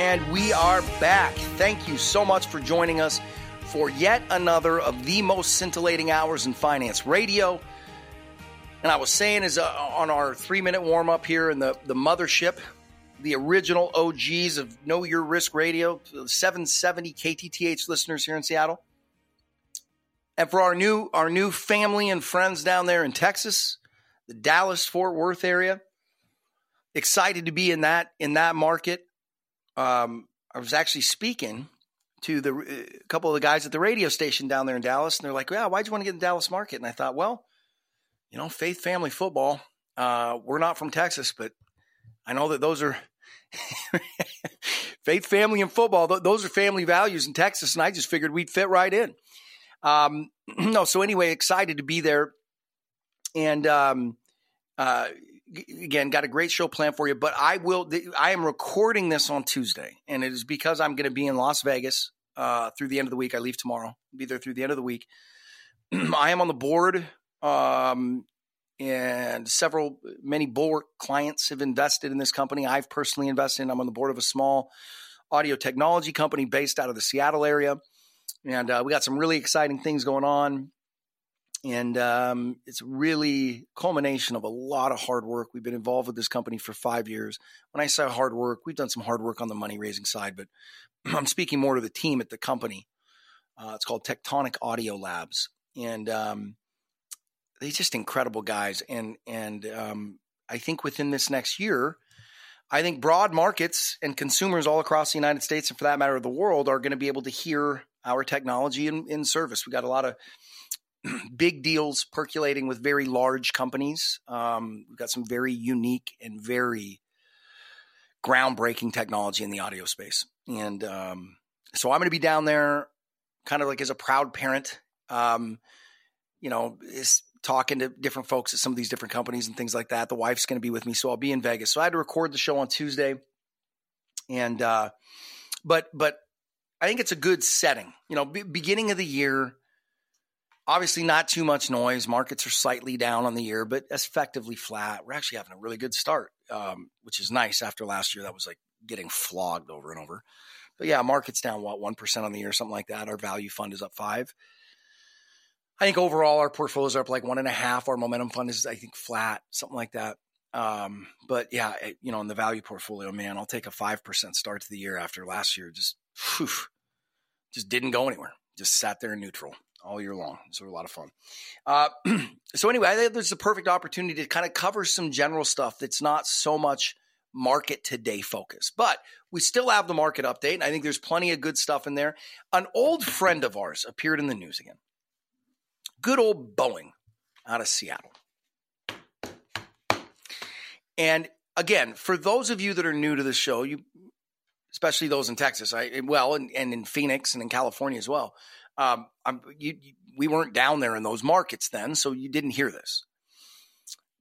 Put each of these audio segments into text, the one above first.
and we are back. Thank you so much for joining us for yet another of the most scintillating hours in finance radio. And I was saying, is uh, on our three minute warm up here in the, the mothership, the original OGs of Know Your Risk Radio, 770 KTTH listeners here in Seattle. And for our new our new family and friends down there in Texas, the Dallas Fort Worth area, excited to be in that in that market. Um, I was actually speaking to the a couple of the guys at the radio station down there in Dallas, and they're like, "Yeah, why'd you want to get in the Dallas market?" And I thought, well, you know, faith family football. Uh, we're not from Texas, but I know that those are faith family and football. Th- those are family values in Texas, and I just figured we'd fit right in. Um, no, so anyway, excited to be there, and um, uh, again, got a great show planned for you. But I will. I am recording this on Tuesday, and it is because I'm going to be in Las Vegas uh, through the end of the week. I leave tomorrow. Be there through the end of the week. I am on the board, um, and several, many Bulwark clients have invested in this company. I've personally invested. in I'm on the board of a small audio technology company based out of the Seattle area, and uh, we got some really exciting things going on and um, it's really culmination of a lot of hard work. We've been involved with this company for five years. When I say hard work, we've done some hard work on the money raising side, but I'm speaking more to the team at the company. Uh, it's called Tectonic Audio Labs, and um, they're just incredible guys. And and um, I think within this next year, I think broad markets and consumers all across the United States, and for that matter, the world, are going to be able to hear our technology in, in service. We got a lot of big deals percolating with very large companies. Um, we've got some very unique and very groundbreaking technology in the audio space. And um, so I'm going to be down there kind of like as a proud parent, um, you know, is talking to different folks at some of these different companies and things like that. The wife's going to be with me, so I'll be in Vegas. So I had to record the show on Tuesday. And, uh, but, but I think it's a good setting, you know, beginning of the year, Obviously, not too much noise. Markets are slightly down on the year, but effectively flat. We're actually having a really good start, um, which is nice after last year. That was like getting flogged over and over. But yeah, market's down what one percent on the year, something like that. Our value fund is up five. I think overall our portfolios are up like one and a half. Our momentum fund is, I think, flat, something like that. Um, but yeah, you know, in the value portfolio, man, I'll take a five percent start to the year after last year. Just, whew, just didn't go anywhere. Just sat there in neutral all year long. So a lot of fun. Uh, so anyway, I think there's a perfect opportunity to kind of cover some general stuff that's not so much market today focus, but we still have the market update, and I think there's plenty of good stuff in there. An old friend of ours appeared in the news again. Good old Boeing out of Seattle. And again, for those of you that are new to the show, you especially those in Texas, I well, and, and in Phoenix and in California as well. Um, you, you, we weren't down there in those markets then, so you didn't hear this.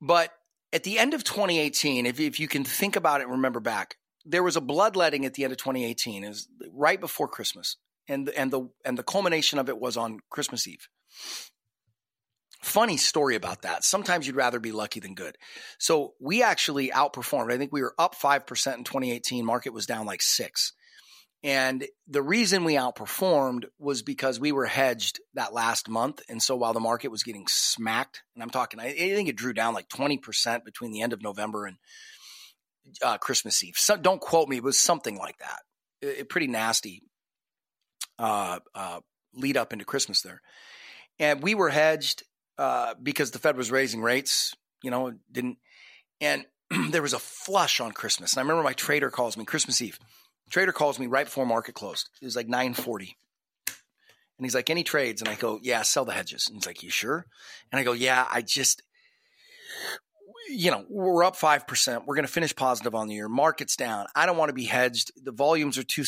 But at the end of 2018, if, if you can think about it and remember back, there was a bloodletting at the end of 2018, is right before Christmas, and and the and the culmination of it was on Christmas Eve. Funny story about that. Sometimes you'd rather be lucky than good. So we actually outperformed. I think we were up five percent in 2018. Market was down like six. And the reason we outperformed was because we were hedged that last month. And so while the market was getting smacked, and I'm talking, I, think it drew down like 20% between the end of November and uh, Christmas Eve. So, don't quote me, it was something like that. It, it pretty nasty uh, uh, lead up into Christmas there. And we were hedged uh, because the Fed was raising rates, you know, didn't. And there was a flush on Christmas. And I remember my trader calls me Christmas Eve Trader calls me right before market closed. It was like 940. And he's like, any trades? And I go, yeah, sell the hedges. And he's like, you sure? And I go, yeah, I just, you know, we're up 5%. We're going to finish positive on the year. Market's down. I don't want to be hedged. The volumes are too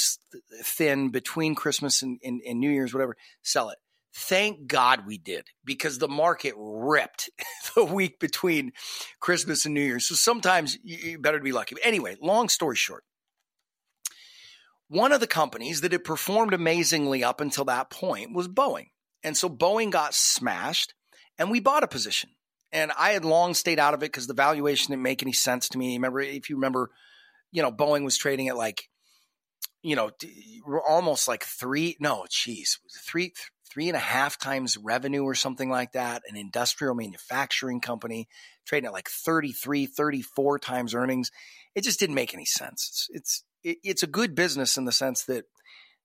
thin between Christmas and, and, and New Year's, whatever. Sell it. Thank God we did because the market ripped the week between Christmas and New Year's. So sometimes you better to be lucky. But anyway, long story short, one of the companies that had performed amazingly up until that point was Boeing. And so Boeing got smashed and we bought a position. And I had long stayed out of it because the valuation didn't make any sense to me. Remember, if you remember, you know, Boeing was trading at like you know, almost like three, no, geez, three, three and a half times revenue or something like that. An industrial manufacturing company trading at like 33, 34 times earnings. It just didn't make any sense. It's, it's, it's a good business in the sense that,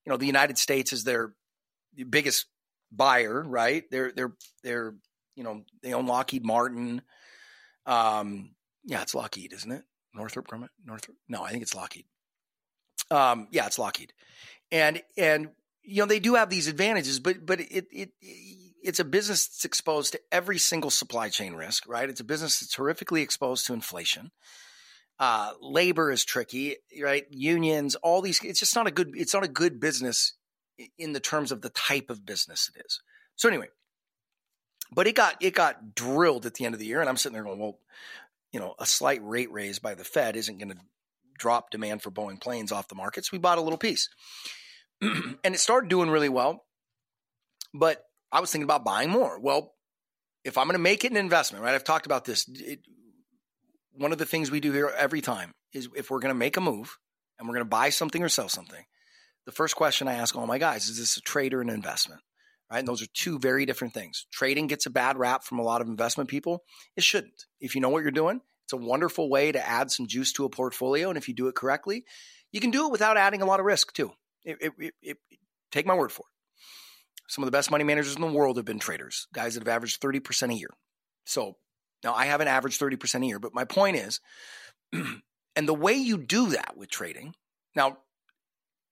you know, the United States is their biggest buyer, right? They're, they're, they're, you know, they own Lockheed Martin. Um, yeah, it's Lockheed, isn't it? Northrop Grumman? Northrop? No, I think it's Lockheed. Um, yeah, it's Lockheed, and and you know they do have these advantages, but but it it it's a business that's exposed to every single supply chain risk, right? It's a business that's horrifically exposed to inflation. Uh, labor is tricky, right? Unions, all these. It's just not a good. It's not a good business in the terms of the type of business it is. So anyway, but it got it got drilled at the end of the year, and I'm sitting there going, well, you know, a slight rate raise by the Fed isn't going to drop demand for Boeing planes off the markets. So we bought a little piece. and it started doing really well. But I was thinking about buying more. Well, if I'm going to make it an investment, right? I've talked about this. It, one of the things we do here every time is if we're going to make a move and we're going to buy something or sell something, the first question I ask all my guys is this a trade or an investment? Right. And those are two very different things. Trading gets a bad rap from a lot of investment people. It shouldn't. If you know what you're doing, it's a wonderful way to add some juice to a portfolio. And if you do it correctly, you can do it without adding a lot of risk too. It, it, it, take my word for it. Some of the best money managers in the world have been traders, guys that have averaged 30% a year. So now I haven't averaged 30% a year, but my point is, and the way you do that with trading, now,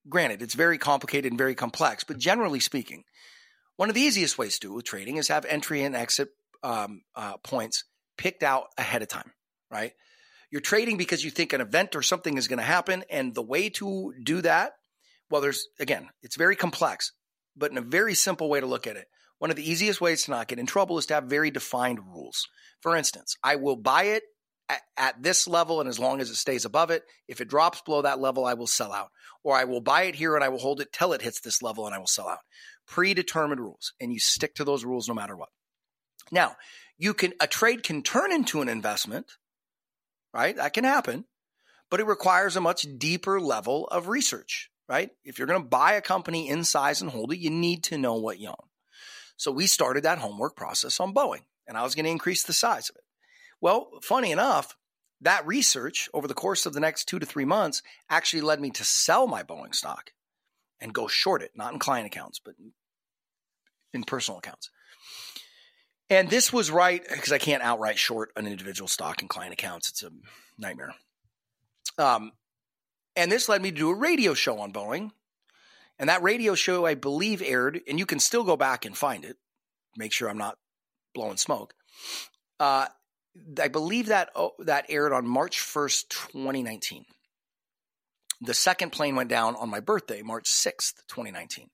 granted, it's very complicated and very complex, but generally speaking, one of the easiest ways to do with trading is have entry and exit um, uh, points picked out ahead of time right? You're trading because you think an event or something is going to happen. And the way to do that, well, there's, again, it's very complex, but in a very simple way to look at it, one of the easiest ways to not get in trouble is to have very defined rules. For instance, I will buy it at, at, this level, and as long as it stays above it, if it drops below that level, I will sell out. Or I will buy it here and I will hold it till it hits this level and I will sell out. Predetermined rules, and you stick to those rules no matter what. Now, you can a trade can turn into an investment right? That can happen, but it requires a much deeper level of research, right? If you're going to buy a company in size and hold it, you need to know what you own. So we started that homework process on Boeing, and I was going to increase the size of it. Well, funny enough, that research over the course of the next two to three months actually led me to sell my Boeing stock and go short it, not in client accounts, but in personal accounts. And this was right because I can't outright short an individual stock in client accounts. It's a nightmare. Um, and this led me to do a radio show on Boeing. And that radio show, I believe, aired, and you can still go back and find it. Make sure I'm not blowing smoke. Uh, I believe that oh, that aired on March 1st, 2019. The second plane went down on my birthday, March 6th, 2019.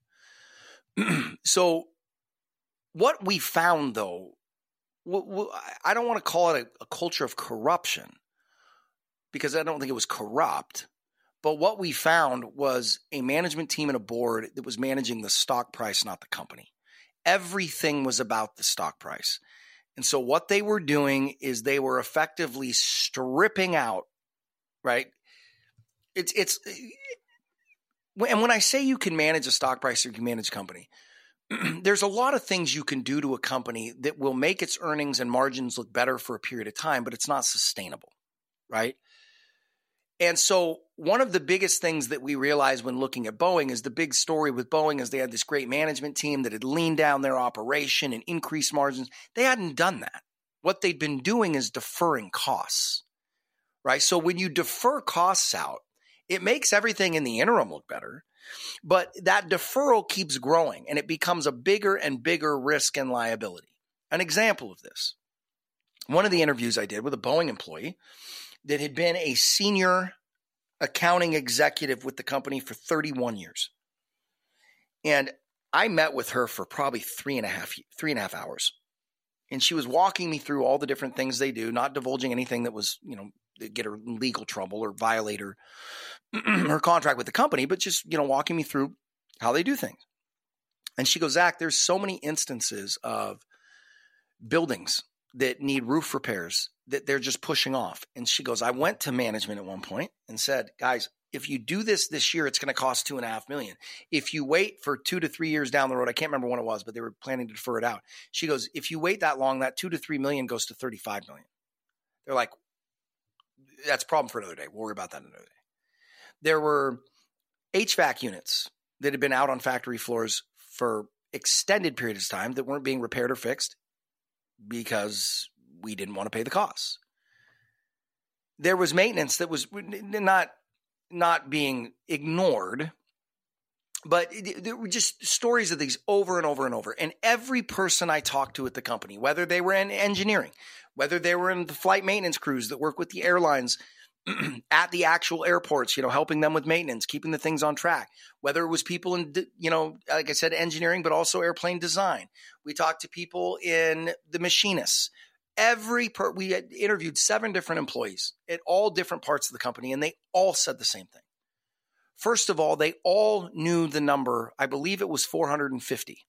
so what we found, though, I don't want to call it a, a culture of corruption because I don't think it was corrupt. But what we found was a management team and a board that was managing the stock price, not the company. Everything was about the stock price. And so what they were doing is they were effectively stripping out, right? It's it's and when I say you can manage a stock price or you can manage a company, there's a lot of things you can do to a company that will make its earnings and margins look better for a period of time, but it's not sustainable, right? And so, one of the biggest things that we realized when looking at Boeing is the big story with Boeing is they had this great management team that had leaned down their operation and increased margins. They hadn't done that. What they'd been doing is deferring costs, right? So, when you defer costs out, it makes everything in the interim look better. But that deferral keeps growing and it becomes a bigger and bigger risk and liability. An example of this one of the interviews I did with a Boeing employee that had been a senior accounting executive with the company for 31 years. And I met with her for probably three and a half, three and a half hours. And she was walking me through all the different things they do, not divulging anything that was, you know, get her in legal trouble or violate her her contract with the company, but just, you know, walking me through how they do things. And she goes, Zach, there's so many instances of buildings that need roof repairs that they're just pushing off. And she goes, I went to management at one point and said, guys, if you do this this year, it's going to cost two and a half million. If you wait for two to three years down the road, I can't remember when it was, but they were planning to defer it out. She goes, if you wait that long, that two to three million goes to 35 million. They're like, that's a problem for another day. We'll worry about that another day. There were HVAC units that had been out on factory floors for extended periods of time that weren't being repaired or fixed because we didn't want to pay the costs. There was maintenance that was not not being ignored, but there were just stories of these over and over and over. And every person I talked to at the company, whether they were in engineering, whether they were in the flight maintenance crews that work with the airlines at the actual airports, you know, helping them with maintenance, keeping the things on track. Whether it was people in, you know, like I said, engineering, but also airplane design. We talked to people in the machinists. Every per, we interviewed seven different employees at all different parts of the company, and they all said the same thing. First of all, they all knew the number. I believe it was 450.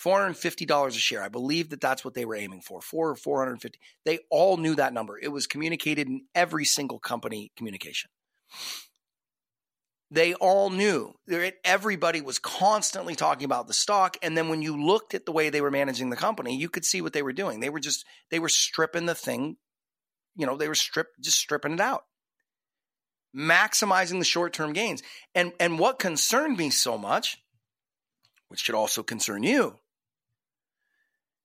$450 a share. I believe that that's what they were aiming for. Four or 450. They all knew that number. It was communicated in every single company communication. They all knew. Everybody was constantly talking about the stock. And then when you looked at the way they were managing the company, you could see what they were doing. They were just, they were stripping the thing, you know, they were strip, just stripping it out, maximizing the short term gains. And, and what concerned me so much, which should also concern you,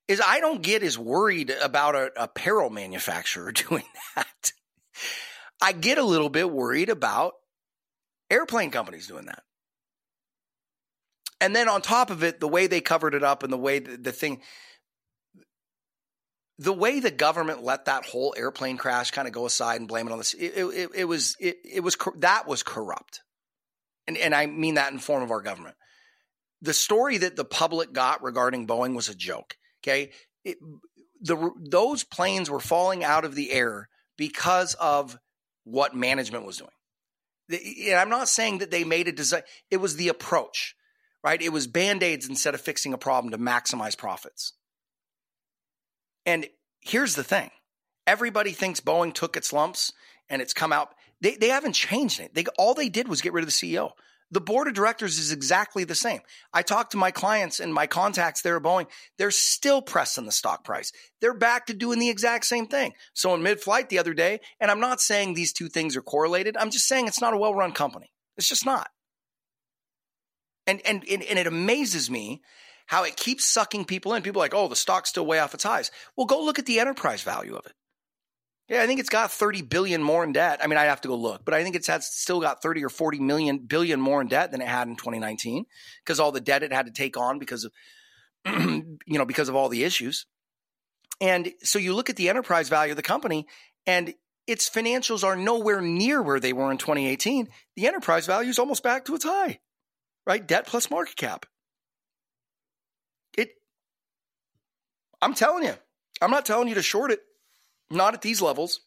is I don't get as worried about a apparel manufacturer doing that. I get a little bit worried about airplane companies doing that. And then on top of it, the way they covered it up and the way the, the thing, the way the government let that whole airplane crash kind of go aside and blame it on this, it, it, it was, it, it was, that was corrupt. And, and I mean that in form of our government. The story that the public got regarding Boeing was a joke. Okay. It, the, those planes were falling out of the air because of what management was doing. And I'm not saying that they made a design, it was the approach, right? It was band aids instead of fixing a problem to maximize profits. And here's the thing everybody thinks Boeing took its lumps and it's come out. They, they haven't changed it. They, all they did was get rid of the CEO. The board of directors is exactly the same. I talk to my clients and my contacts there at Boeing. They're still pressing the stock price. They're back to doing the exact same thing. So in mid flight the other day, and I'm not saying these two things are correlated. I'm just saying it's not a well run company. It's just not. And, and, and, and it amazes me how it keeps sucking people in. People are like, oh, the stock's still way off its highs. Well, go look at the enterprise value of it. Yeah, I think it's got 30 billion more in debt. I mean, I'd have to go look, but I think it's had still got 30 or 40 million billion more in debt than it had in 2019 because all the debt it had to take on because of you know, because of all the issues. And so you look at the enterprise value of the company and its financials are nowhere near where they were in 2018. The enterprise value is almost back to its high. Right? Debt plus market cap. It I'm telling you. I'm not telling you to short it. Not at these levels.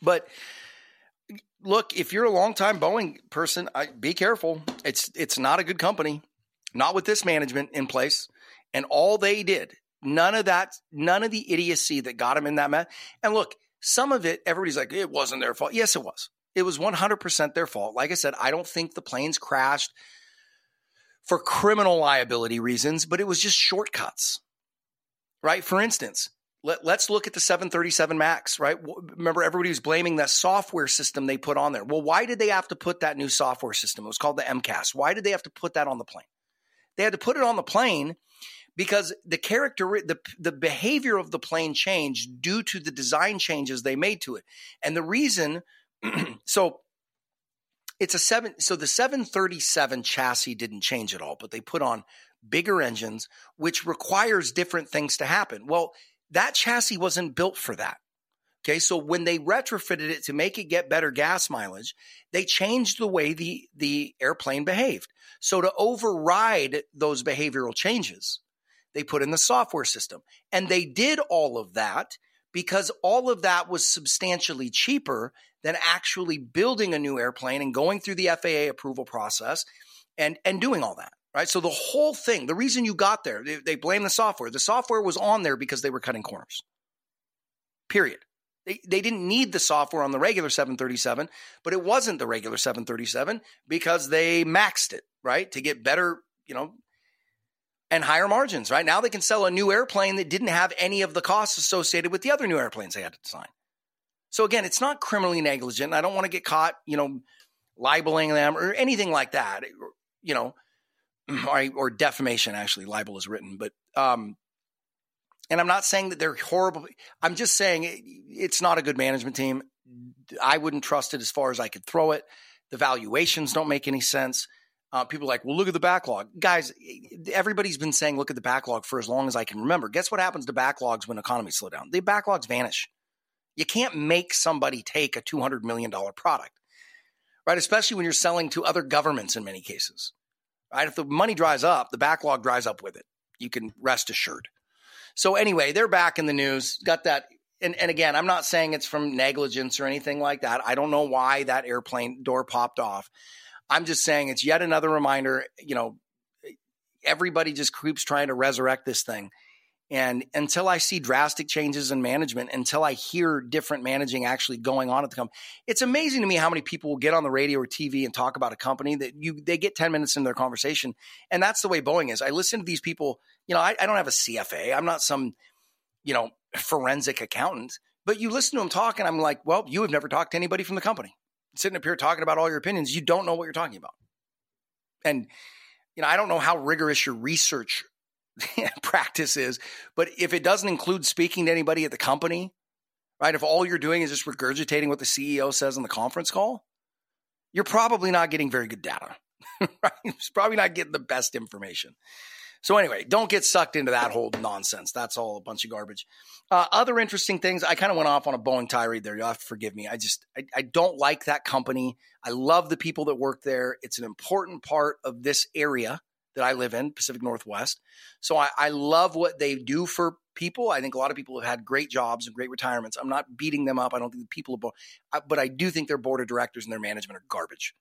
But look, if you're a longtime Boeing person, I, be careful. It's it's not a good company, not with this management in place. And all they did, none of that, none of the idiocy that got them in that mess. And look, some of it, everybody's like, it wasn't their fault. Yes, it was. It was 100% their fault. Like I said, I don't think the planes crashed for criminal liability reasons, but it was just shortcuts. Right? For instance, let, us look at the 737 Max, right? Remember, everybody was blaming that software system they put on there. Well, why did they have to put that new software system? It was called the MCAS. Why did they have to put that on the plane? They had to put it on the plane because the character, the, the behavior of the plane changed due to the design changes they made to it. And the reason, so it's a seven, so the 737 chassis didn't change at all, but they put on bigger engines, which requires different things to happen. Well, that chassis wasn't built for that. Okay, so when they retrofitted it to make it get better gas mileage, they changed the way the, the airplane behaved. So to override those behavioral changes, they put in the software system. And they did all of that because all of that was substantially cheaper than actually building a new airplane and going through the FAA approval process and, and doing all that right? So the whole thing, the reason you got there, they, they blame the software. The software was on there because they were cutting corners. Period. They, they didn't need the software on the regular 737, but it wasn't the regular 737 because they maxed it, right? To get better, you know, and higher margins, right? Now they can sell a new airplane that didn't have any of the costs associated with the other new airplanes they had to design. So again, it's not criminally negligent. I don't want to get caught, you know, libeling them or anything like that, you know, or, or defamation. Actually, libel is written, but um, and I'm not saying that they're horrible. I'm just saying it's not a good management team. I wouldn't trust it as far as I could throw it. The valuations don't make any sense. Uh, people are like, well, look at the backlog. Guys, everybody's been saying, look at the backlog for as long as I can remember. Guess what happens to backlogs when economies slow down? The backlogs vanish. You can't make somebody take a $200 million product, right? Especially when you're selling to other governments in many cases, right? If the money dries up, the backlog dries up with it. You can rest assured. So anyway, they're back in the news. Got that. And, and again, I'm not saying it's from negligence or anything like that. I don't know why that airplane door popped off. I'm just saying it's yet another reminder. You know, everybody just keeps trying to resurrect this thing. And until I see drastic changes in management, until I hear different managing actually going on at the company, it's amazing to me how many people will get on the radio or TV and talk about a company that you they get 10 minutes into their conversation. And that's the way Boeing is. I listen to these people, you know, I, I don't have a CFA. I'm not some, you know, forensic accountant, but you listen to them talk and I'm like, well, you have never talked to anybody from the company. Sitting up here talking about all your opinions, you don't know what you're talking about. And, you know, I don't know how rigorous your research practice is. But if it doesn't include speaking to anybody at the company, right? If all you're doing is just regurgitating what the CEO says on the conference call, you're probably not getting very good data. right? It's probably not getting the best information. So anyway, don't get sucked into that whole nonsense. That's all a bunch of garbage. Uh, other interesting things. I kind of went off on a Boeing tirade there. You'll have to forgive me. I just I, I don't like that company. I love the people that work there. It's an important part of this area that I live in, Pacific Northwest. So I, I, love what they do for people. I think a lot of people have had great jobs and great retirements. I'm not beating them up. I don't think the people, are, but I do think their board of directors and their management are garbage.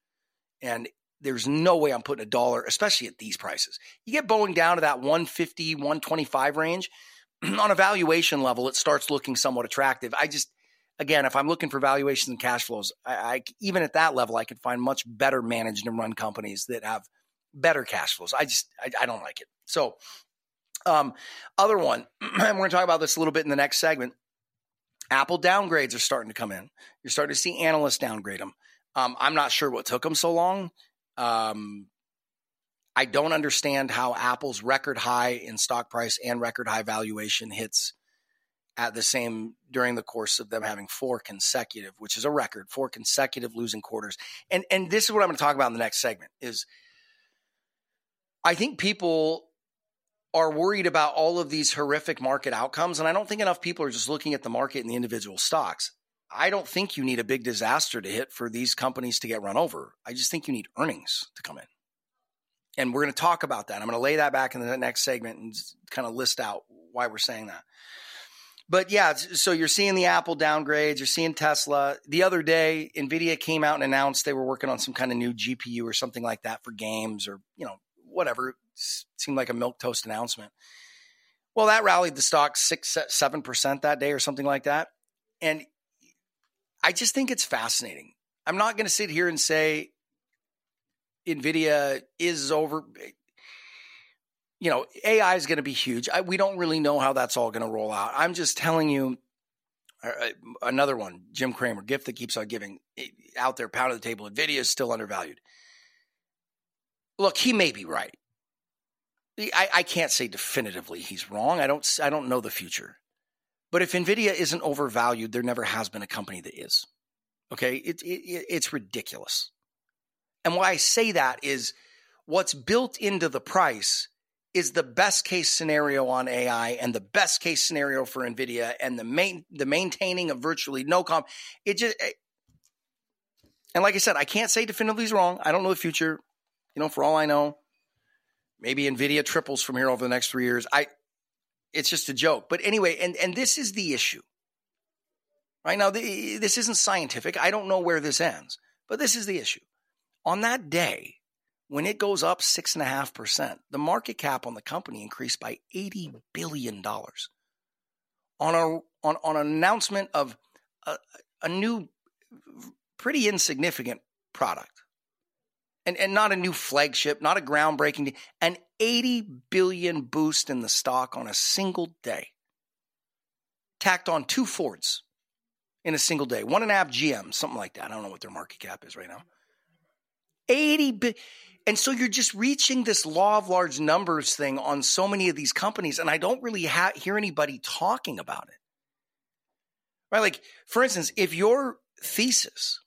And there's no way I'm putting a dollar, especially at these prices. You get Boeing down to that 150, 125 range. On a valuation level, it starts looking somewhat attractive. I just, again, if I'm looking for valuations and cash flows, I, I even at that level, I can find much better managed and run companies that have – better cash flows. I just I, I don't like it. So, um, other one, we're going to talk about this a little bit in the next segment. Apple downgrades are starting to come in. You're starting to see analysts downgrade them. Um, I'm not sure what took them so long. Um, I don't understand how Apple's record high in stock price and record high valuation hits at the same during the course of them having four consecutive, which is a record, four consecutive losing quarters. And and this is what I'm going to talk about in the next segment is I think people are worried about all of these horrific market outcomes. And I don't think enough people are just looking at the market and the individual stocks. I don't think you need a big disaster to hit for these companies to get run over. I just think you need earnings to come in. And we're going to talk about that. I'm going to lay that back in the next segment and kind of list out why we're saying that. But yeah, so you're seeing the Apple downgrades, you're seeing Tesla. The other day, Nvidia came out and announced they were working on some kind of new GPU or something like that for games or, you know, whatever. Seemed like a milk toast announcement. Well, that rallied the stock six, seven percent that day or something like that. And I just think it's fascinating. I'm not going to sit here and say NVIDIA is over. You know, AI is going to be huge. I, we don't really know how that's all going to roll out. I'm just telling you uh, uh, another one, Jim Cramer, gift that keeps on giving out there, pound of the table. NVIDIA is still undervalued look, he may be right. I, I can't say definitively he's wrong. I don't I don't know the future. But if Nvidia isn't overvalued, there never has been a company that is. Okay, it, it, it's ridiculous. And why I say that is what's built into the price is the best case scenario on AI and the best case scenario for Nvidia and the main the maintaining of virtually no comp. It just and like I said, I can't say definitively he's wrong. I don't know the future. You know, for all I know, maybe Nvidia triples from here over the next three years. I, it's just a joke. But anyway, and and this is the issue. Right now, the, this isn't scientific. I don't know where this ends, but this is the issue. On that day, when it goes up six and a half percent, the market cap on the company increased by eighty billion dollars on a on, on an announcement of a, a new, pretty insignificant product. And, and not a new flagship, not a groundbreaking, an 80 billion boost in the stock on a single day. Tacked on two Fords in a single day, one and a half GM, something like that. I don't know what their market cap is right now. 80 bi- and so you're just reaching this law of large numbers thing on so many of these companies and I don't really ha- hear anybody talking about it. Right? Like for instance, if your thesis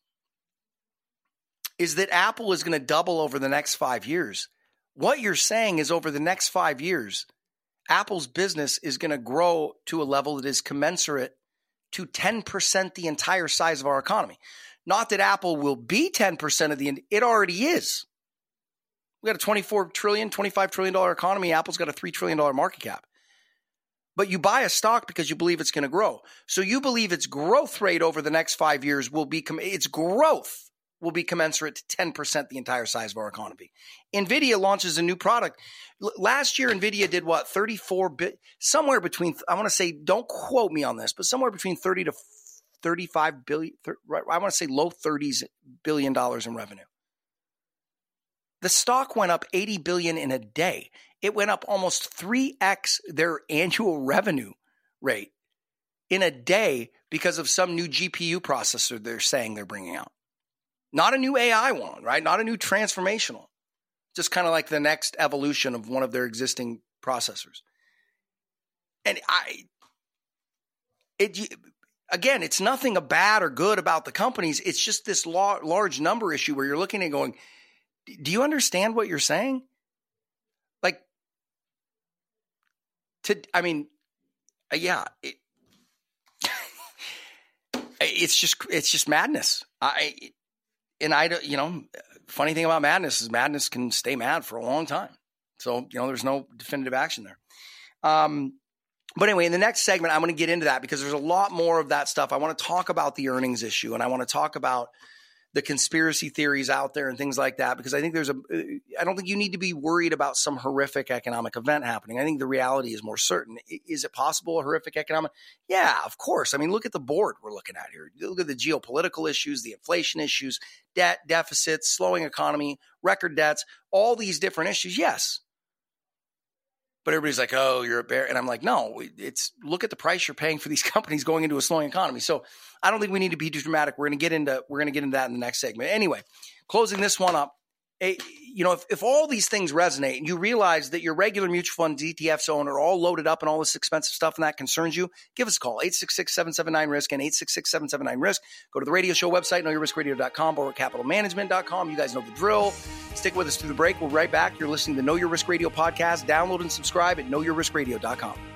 is that Apple is going to double over the next 5 years, what you're saying is over the next 5 years Apple's business is going to grow to a level that is commensurate to 10% the entire size of our economy. Not that Apple will be 10% of the, it already is. We got a 24 trillion, 25 trillion dollar economy. Apple's got a 3 trillion dollar market cap. But you buy a stock because you believe it's going to grow. So you believe its growth rate over the next 5 years will be its growth will be commensurate to 10% the entire size of our economy. Nvidia launches a new product. L- last year Nvidia did what? 34 bit somewhere between I want to say don't quote me on this, but somewhere between 30 to 35 billion, I want to say low 30s billion dollars in revenue. The stock went up 80 billion in a day. It went up almost 3x their annual revenue rate in a day because of some new GPU processor they're saying they're bringing out. Not a new AI one, right? Not a new transformational. Just kind of like the next evolution of one of their existing processors. And I it again, it's nothing bad or good about the companies. It's just this large number issue where you're looking at going, do you understand what you're saying? Like, to, I mean, uh, yeah, it, it's just, it's just madness. I, and I, you know, funny thing about madness is madness can stay mad for a long time. So, you know, there's no definitive action there. Um, but anyway, in the next segment, I'm going to get into that because there's a lot more of that stuff. I want to talk about the earnings issue and I want to talk about the conspiracy theories out there and things like that because I think there's a I don't think you need to be worried about some horrific economic event happening. I think the reality is more certain. Is it possible a horrific economic? Yeah, of course. I mean, look at the board we're looking at here. Look at the geopolitical issues, the inflation issues, debt deficits, slowing economy, record debts, all these different issues. Yes, but everybody's like, "Oh, you're a bear," and I'm like, "No, it's look at the price you're paying for these companies going into a slowing economy." So I don't think we need to be too dramatic. We're going to get into we're going to get into that in the next segment. Anyway, closing this one up, a, you know, if, if all these things resonate and you realize that your regular mutual fund ETFs owner are all loaded up and all this expensive stuff and that concerns you, give us a call, 866-779-RISK and 866-779-RISK. Go to the radio show website, knowyourriskradio.com or capitalmanagement.com. You guys know the drill. Stick with us through the break. We'll be right back. You're listening to Know Your Risk Radio podcast. Download and subscribe at knowyourriskradio.com.